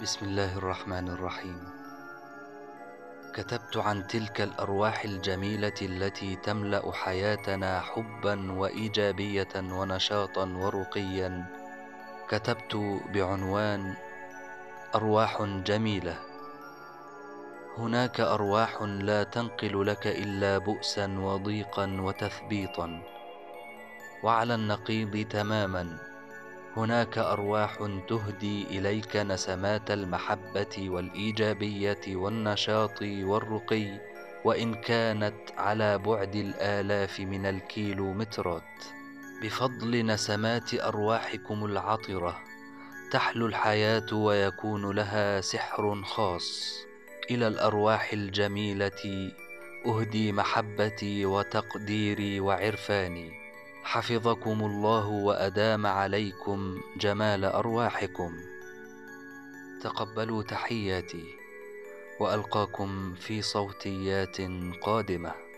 بسم الله الرحمن الرحيم. كتبت عن تلك الأرواح الجميلة التي تملأ حياتنا حبا وإيجابية ونشاطا ورقيا. كتبت بعنوان أرواح جميلة. هناك أرواح لا تنقل لك إلا بؤسا وضيقا وتثبيطا. وعلى النقيض تماما. هناك أرواح تهدي إليك نسمات المحبة والإيجابية والنشاط والرقي وإن كانت على بعد الآلاف من الكيلومترات. بفضل نسمات أرواحكم العطرة تحلو الحياة ويكون لها سحر خاص. إلى الأرواح الجميلة أهدي محبتي وتقديري وعرفاني. حفظكم الله وأدام عليكم جمال أرواحكم. تقبلوا تحياتي وألقاكم في صوتيات قادمة.